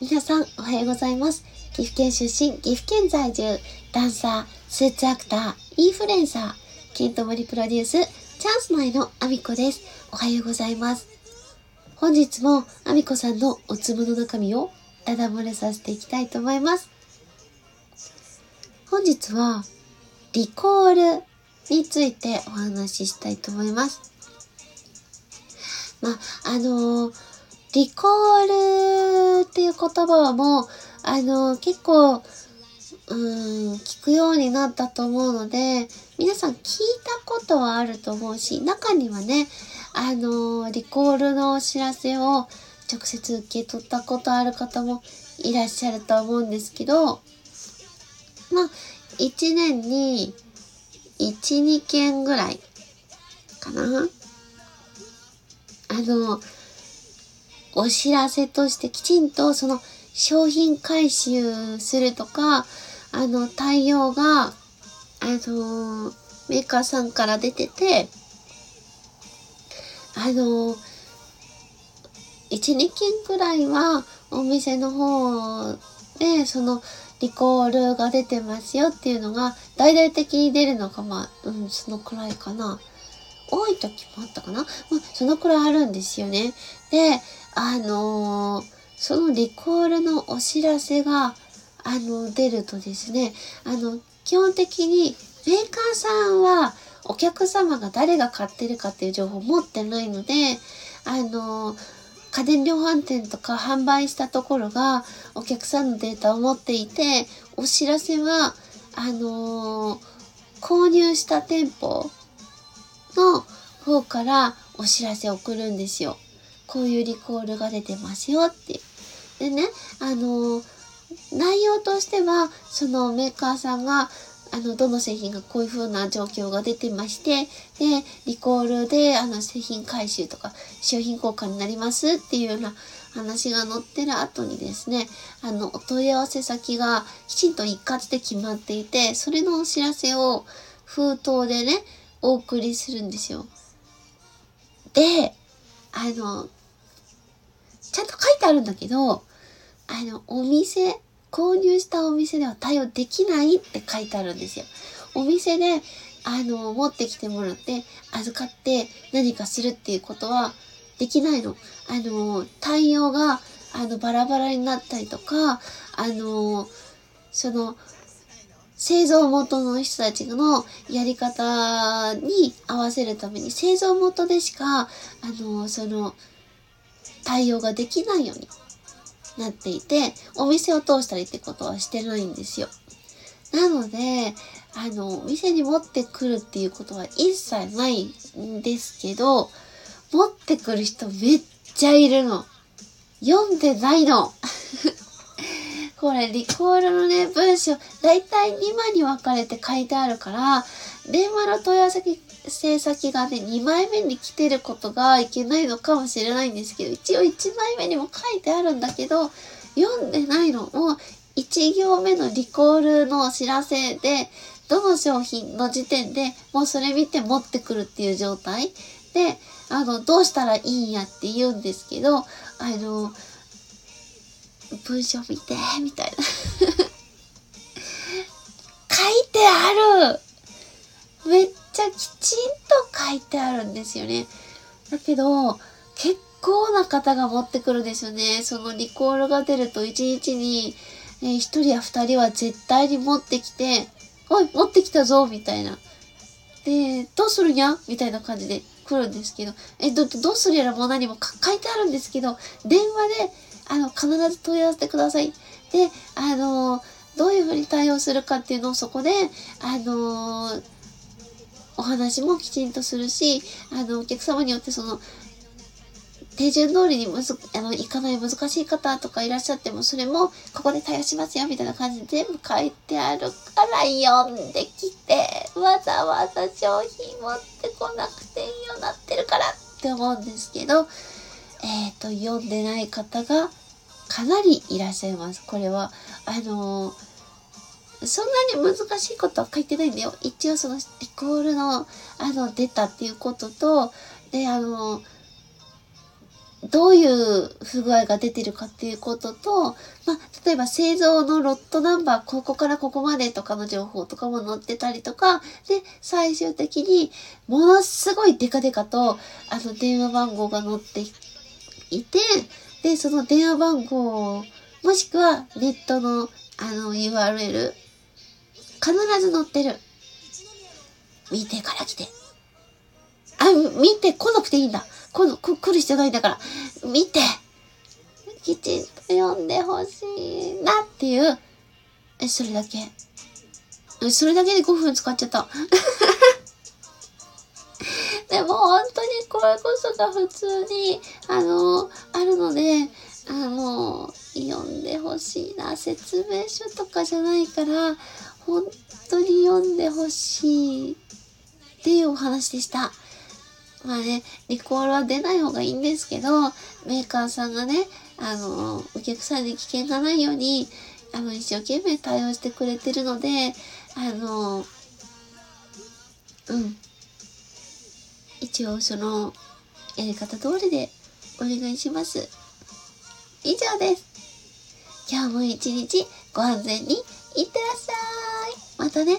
皆さんおはようございます。岐阜県出身、岐阜県在住、ダンサー、スーツアクター、インフルエンサー、ケントモリプロデュース、チャンス内のアミコです。おはようございます。本日もアミコさんのお粒の中身をダダ漏れさせていきたいと思います。本日は、リコールについてお話ししたいと思います。まあ、あのー、リコールっていう言葉はもう、あの、結構、うん、聞くようになったと思うので、皆さん聞いたことはあると思うし、中にはね、あの、リコールのお知らせを直接受け取ったことある方もいらっしゃると思うんですけど、まあ、1年に1、2件ぐらいかな。あの、お知らせとしてきちんとその商品回収するとか、あの、対応が、あの、メーカーさんから出てて、あの、1、2件くらいはお店の方で、その、リコールが出てますよっていうのが大々的に出るのがまあ、うん、そのくらいかな。多い時もあったかな？まあ、そのくらいあるんですよね。で、あのー、そのリコールのお知らせが、あの、出るとですね、あの、基本的にメーカーさんはお客様が誰が買ってるかっていう情報を持ってないので、あのー、家電量販店とか販売したところがお客さんのデータを持っていて、お知らせは、あのー、購入した店舗の方からお知らせを送るんですよ。こういうリコールが出てますよって。でね、あの、内容としては、そのメーカーさんが、あの、どの製品がこういう風な状況が出てまして、で、リコールで、あの、製品回収とか、商品交換になりますっていうような話が載ってる後にですね、あの、お問い合わせ先がきちんと一括で決まっていて、それのお知らせを封筒でね、お送りするんですよ。で、あの、ちゃんと書いてあるんだけど、あの、お店、購入したお店では対応できないって書いてあるんですよ。お店で、あの、持ってきてもらって、預かって何かするっていうことはできないの。あの、対応が、あの、バラバラになったりとか、あの、その、製造元の人たちのやり方に合わせるために製造元でしか、あの、その、対応ができないようになっていて、お店を通したりってことはしてないんですよ。なので、あの、お店に持ってくるっていうことは一切ないんですけど、持ってくる人めっちゃいるの。読んでないの。これ、リコールのね、文章、だいたい2枚に分かれて書いてあるから、電話の問い合わせ先がね、2枚目に来てることがいけないのかもしれないんですけど、一応1枚目にも書いてあるんだけど、読んでないのも、1行目のリコールのお知らせで、どの商品の時点でもうそれ見て持ってくるっていう状態で、あの、どうしたらいいんやって言うんですけど、あの、文章見て、みたいな。書いてあるめっちゃきちんと書いてあるんですよね。だけど、結構な方が持ってくるんですよね。そのリコールが出ると1日に、えー、1人や2人は絶対に持ってきて、おい、持ってきたぞみたいな。で、どうするにゃ？みたいな感じで来るんですけど、え、ど、どうするやらもう何も書いてあるんですけど、電話であの、必ず問い合わせてください。で、あの、どういうふうに対応するかっていうのをそこで、あの、お話もきちんとするし、あの、お客様によってその、手順通りにむず、あの、いかない難しい方とかいらっしゃっても、それも、ここで対応しますよ、みたいな感じで全部書いてあるから読んできて、わざわざ商品持ってこなくていいようになってるからって思うんですけど、えっ、ー、と、読んでない方がかなりいらっしゃいます。これは、あの、そんなに難しいことは書いてないんだよ。一応そのリコールの、あの、出たっていうことと、で、あの、どういう不具合が出てるかっていうことと、まあ、例えば製造のロットナンバー、ここからここまでとかの情報とかも載ってたりとか、で、最終的にものすごいデカデカと、あの、電話番号が載っていて、で、その電話番号、もしくはネットのあの URL、必ず載ってる。見てから来て。あ、見て来なくていいんだ。この、来る必要ないんだから。見てきちんと読んでほしいなっていう、それだけ。それだけで5分使っちゃった。でも本当にこれこそが普通に、あの、あるので、あの、読んでほしいな。説明書とかじゃないから、本当に読んでほしいっていうお話でした。まあね、リコールは出ない方がいいんですけど、メーカーさんがね、あの、お客さんに危険がないように、あの、一生懸命対応してくれてるので、あの、うん。一応その、やり方通りでお願いします。以上です。今日も一日ご安全にいってらっしゃい。またね。